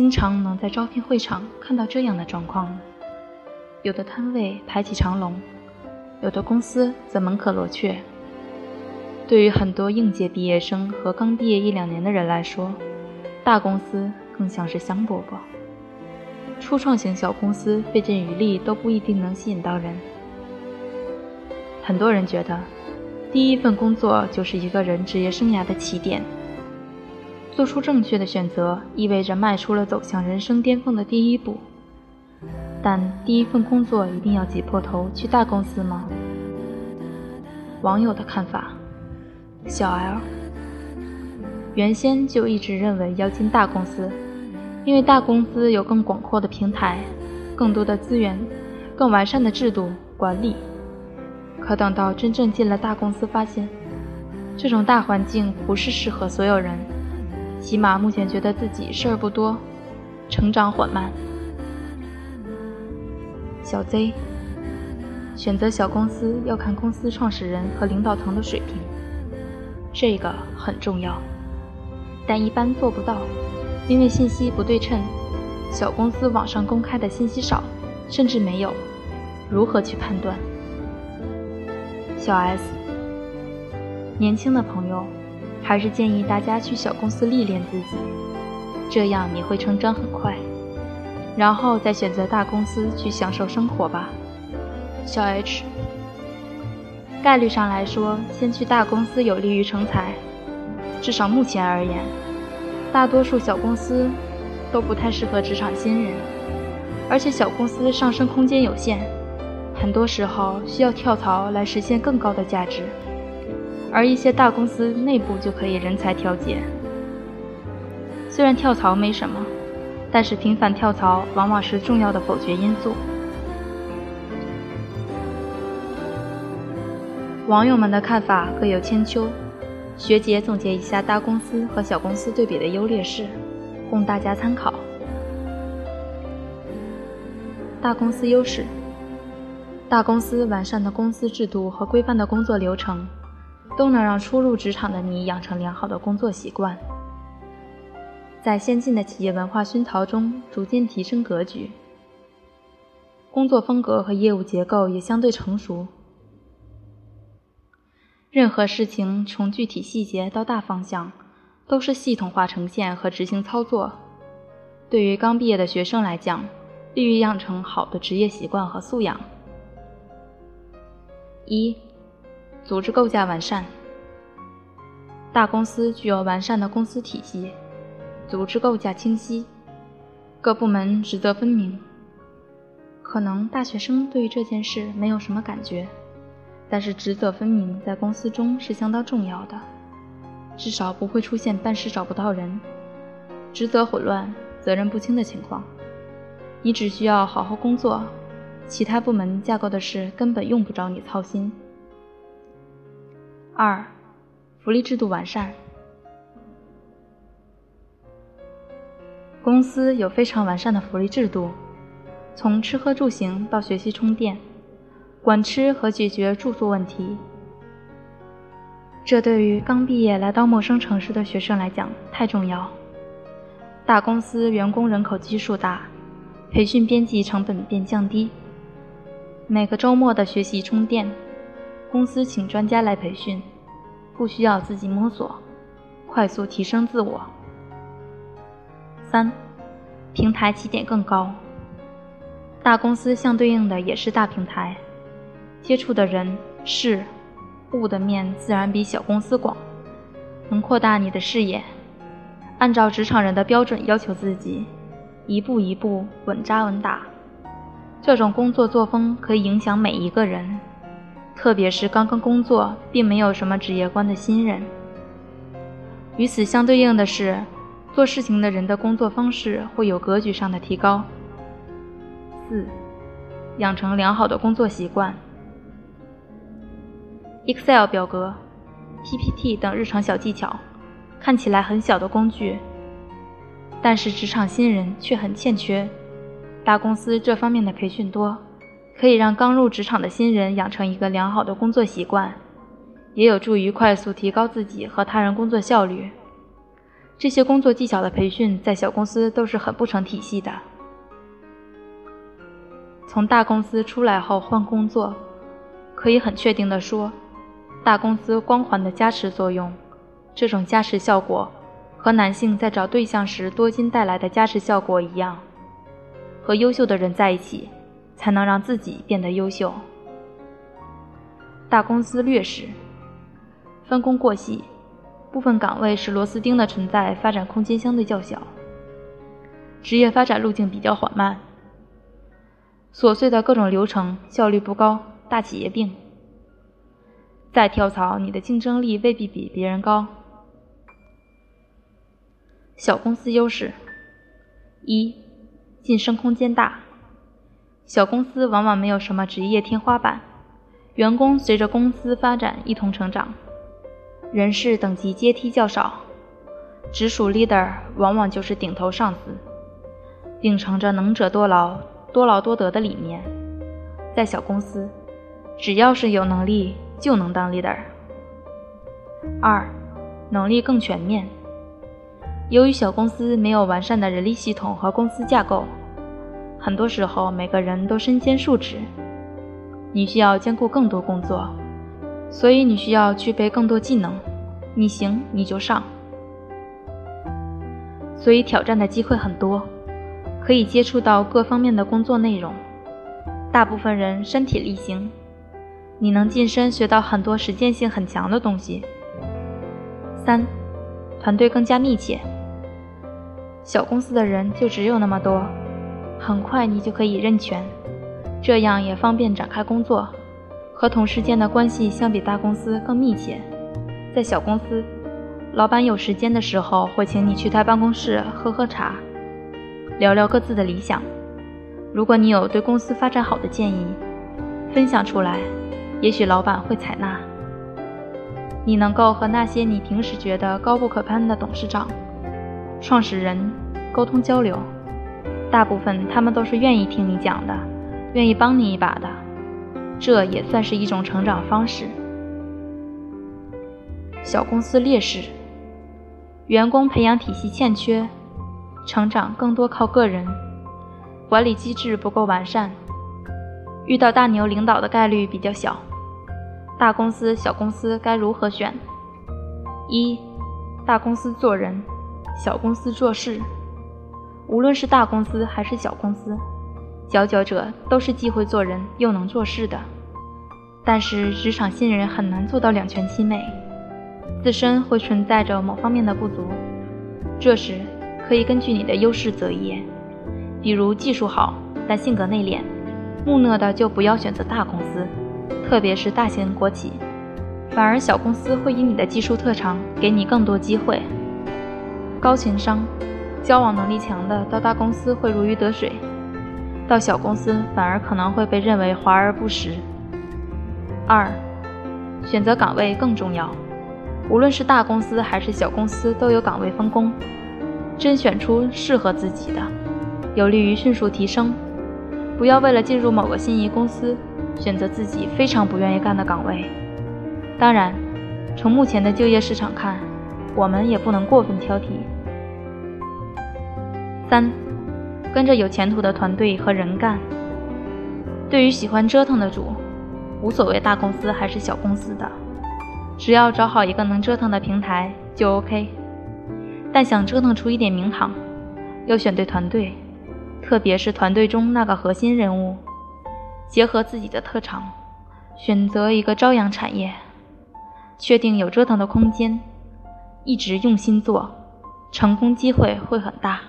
经常能在招聘会场看到这样的状况：有的摊位排起长龙，有的公司则门可罗雀。对于很多应届毕业生和刚毕业一两年的人来说，大公司更像是香饽饽。初创型小公司费尽余力都不一定能吸引到人。很多人觉得，第一份工作就是一个人职业生涯的起点。做出正确的选择，意味着迈出了走向人生巅峰的第一步。但第一份工作一定要挤破头去大公司吗？网友的看法：小 L 原先就一直认为要进大公司，因为大公司有更广阔的平台、更多的资源、更完善的制度管理。可等到真正进了大公司，发现这种大环境不是适合所有人。起码目前觉得自己事儿不多，成长缓慢。小 Z 选择小公司要看公司创始人和领导层的水平，这个很重要，但一般做不到，因为信息不对称。小公司网上公开的信息少，甚至没有，如何去判断？小 S 年轻的朋友。还是建议大家去小公司历练自己，这样你会成长很快，然后再选择大公司去享受生活吧。小 H，概率上来说，先去大公司有利于成才，至少目前而言，大多数小公司都不太适合职场新人，而且小公司上升空间有限，很多时候需要跳槽来实现更高的价值。而一些大公司内部就可以人才调节。虽然跳槽没什么，但是频繁跳槽往往是重要的否决因素。网友们的看法各有千秋，学姐总结一下大公司和小公司对比的优劣势，供大家参考。大公司优势：大公司完善的公司制度和规范的工作流程。都能让初入职场的你养成良好的工作习惯，在先进的企业文化熏陶中逐渐提升格局，工作风格和业务结构也相对成熟。任何事情从具体细节到大方向，都是系统化呈现和执行操作。对于刚毕业的学生来讲，利于养成好的职业习惯和素养。一。组织构架完善，大公司具有完善的公司体系，组织构架清晰，各部门职责分明。可能大学生对于这件事没有什么感觉，但是职责分明在公司中是相当重要的，至少不会出现办事找不到人、职责混乱、责任不清的情况。你只需要好好工作，其他部门架构的事根本用不着你操心。二，福利制度完善。公司有非常完善的福利制度，从吃喝住行到学习充电，管吃和解决住宿问题。这对于刚毕业来到陌生城市的学生来讲太重要。大公司员工人口基数大，培训编辑成本便降低。每个周末的学习充电。公司请专家来培训，不需要自己摸索，快速提升自我。三，平台起点更高。大公司相对应的也是大平台，接触的人事物的面自然比小公司广，能扩大你的视野。按照职场人的标准要求自己，一步一步稳扎稳打。这种工作作风可以影响每一个人。特别是刚刚工作并没有什么职业观的新人。与此相对应的是，做事情的人的工作方式会有格局上的提高。四，养成良好的工作习惯。Excel 表格、PPT 等日常小技巧，看起来很小的工具，但是职场新人却很欠缺。大公司这方面的培训多。可以让刚入职场的新人养成一个良好的工作习惯，也有助于快速提高自己和他人工作效率。这些工作技巧的培训在小公司都是很不成体系的。从大公司出来后换工作，可以很确定的说，大公司光环的加持作用，这种加持效果和男性在找对象时多金带来的加持效果一样。和优秀的人在一起，才能让自己变得优秀。大公司劣势：分工过细。部分岗位是螺丝钉的存在，发展空间相对较小，职业发展路径比较缓慢，琐碎的各种流程效率不高，大企业病。再跳槽，你的竞争力未必比别人高。小公司优势：一、晋升空间大。小公司往往没有什么职业天花板，员工随着公司发展一同成长。人事等级阶梯较少，直属 leader 往往就是顶头上司，秉承着能者多劳、多劳多得的理念。在小公司，只要是有能力就能当 leader。二，能力更全面。由于小公司没有完善的人力系统和公司架构，很多时候每个人都身兼数职，你需要兼顾更多工作。所以你需要具备更多技能，你行你就上。所以挑战的机会很多，可以接触到各方面的工作内容。大部分人身体力行，你能晋升学到很多实践性很强的东西。三，团队更加密切。小公司的人就只有那么多，很快你就可以认全，这样也方便展开工作。和同事间的关系相比大公司更密切。在小公司，老板有时间的时候会请你去他办公室喝喝茶，聊聊各自的理想。如果你有对公司发展好的建议，分享出来，也许老板会采纳。你能够和那些你平时觉得高不可攀的董事长、创始人沟通交流，大部分他们都是愿意听你讲的，愿意帮你一把的。这也算是一种成长方式。小公司劣势：员工培养体系欠缺，成长更多靠个人，管理机制不够完善，遇到大牛领导的概率比较小。大公司、小公司该如何选？一、大公司做人，小公司做事。无论是大公司还是小公司。佼佼者都是既会做人又能做事的，但是职场新人很难做到两全其美，自身会存在着某方面的不足。这时可以根据你的优势择业，比如技术好但性格内敛、木讷的就不要选择大公司，特别是大型国企，反而小公司会以你的技术特长给你更多机会。高情商、交往能力强的到大公司会如鱼得水。到小公司反而可能会被认为华而不实。二，选择岗位更重要。无论是大公司还是小公司，都有岗位分工。甄选出适合自己的，有利于迅速提升。不要为了进入某个心仪公司，选择自己非常不愿意干的岗位。当然，从目前的就业市场看，我们也不能过分挑剔。三。跟着有前途的团队和人干。对于喜欢折腾的主，无所谓大公司还是小公司的，只要找好一个能折腾的平台就 OK。但想折腾出一点名堂，要选对团队，特别是团队中那个核心人物，结合自己的特长，选择一个朝阳产业，确定有折腾的空间，一直用心做，成功机会会很大。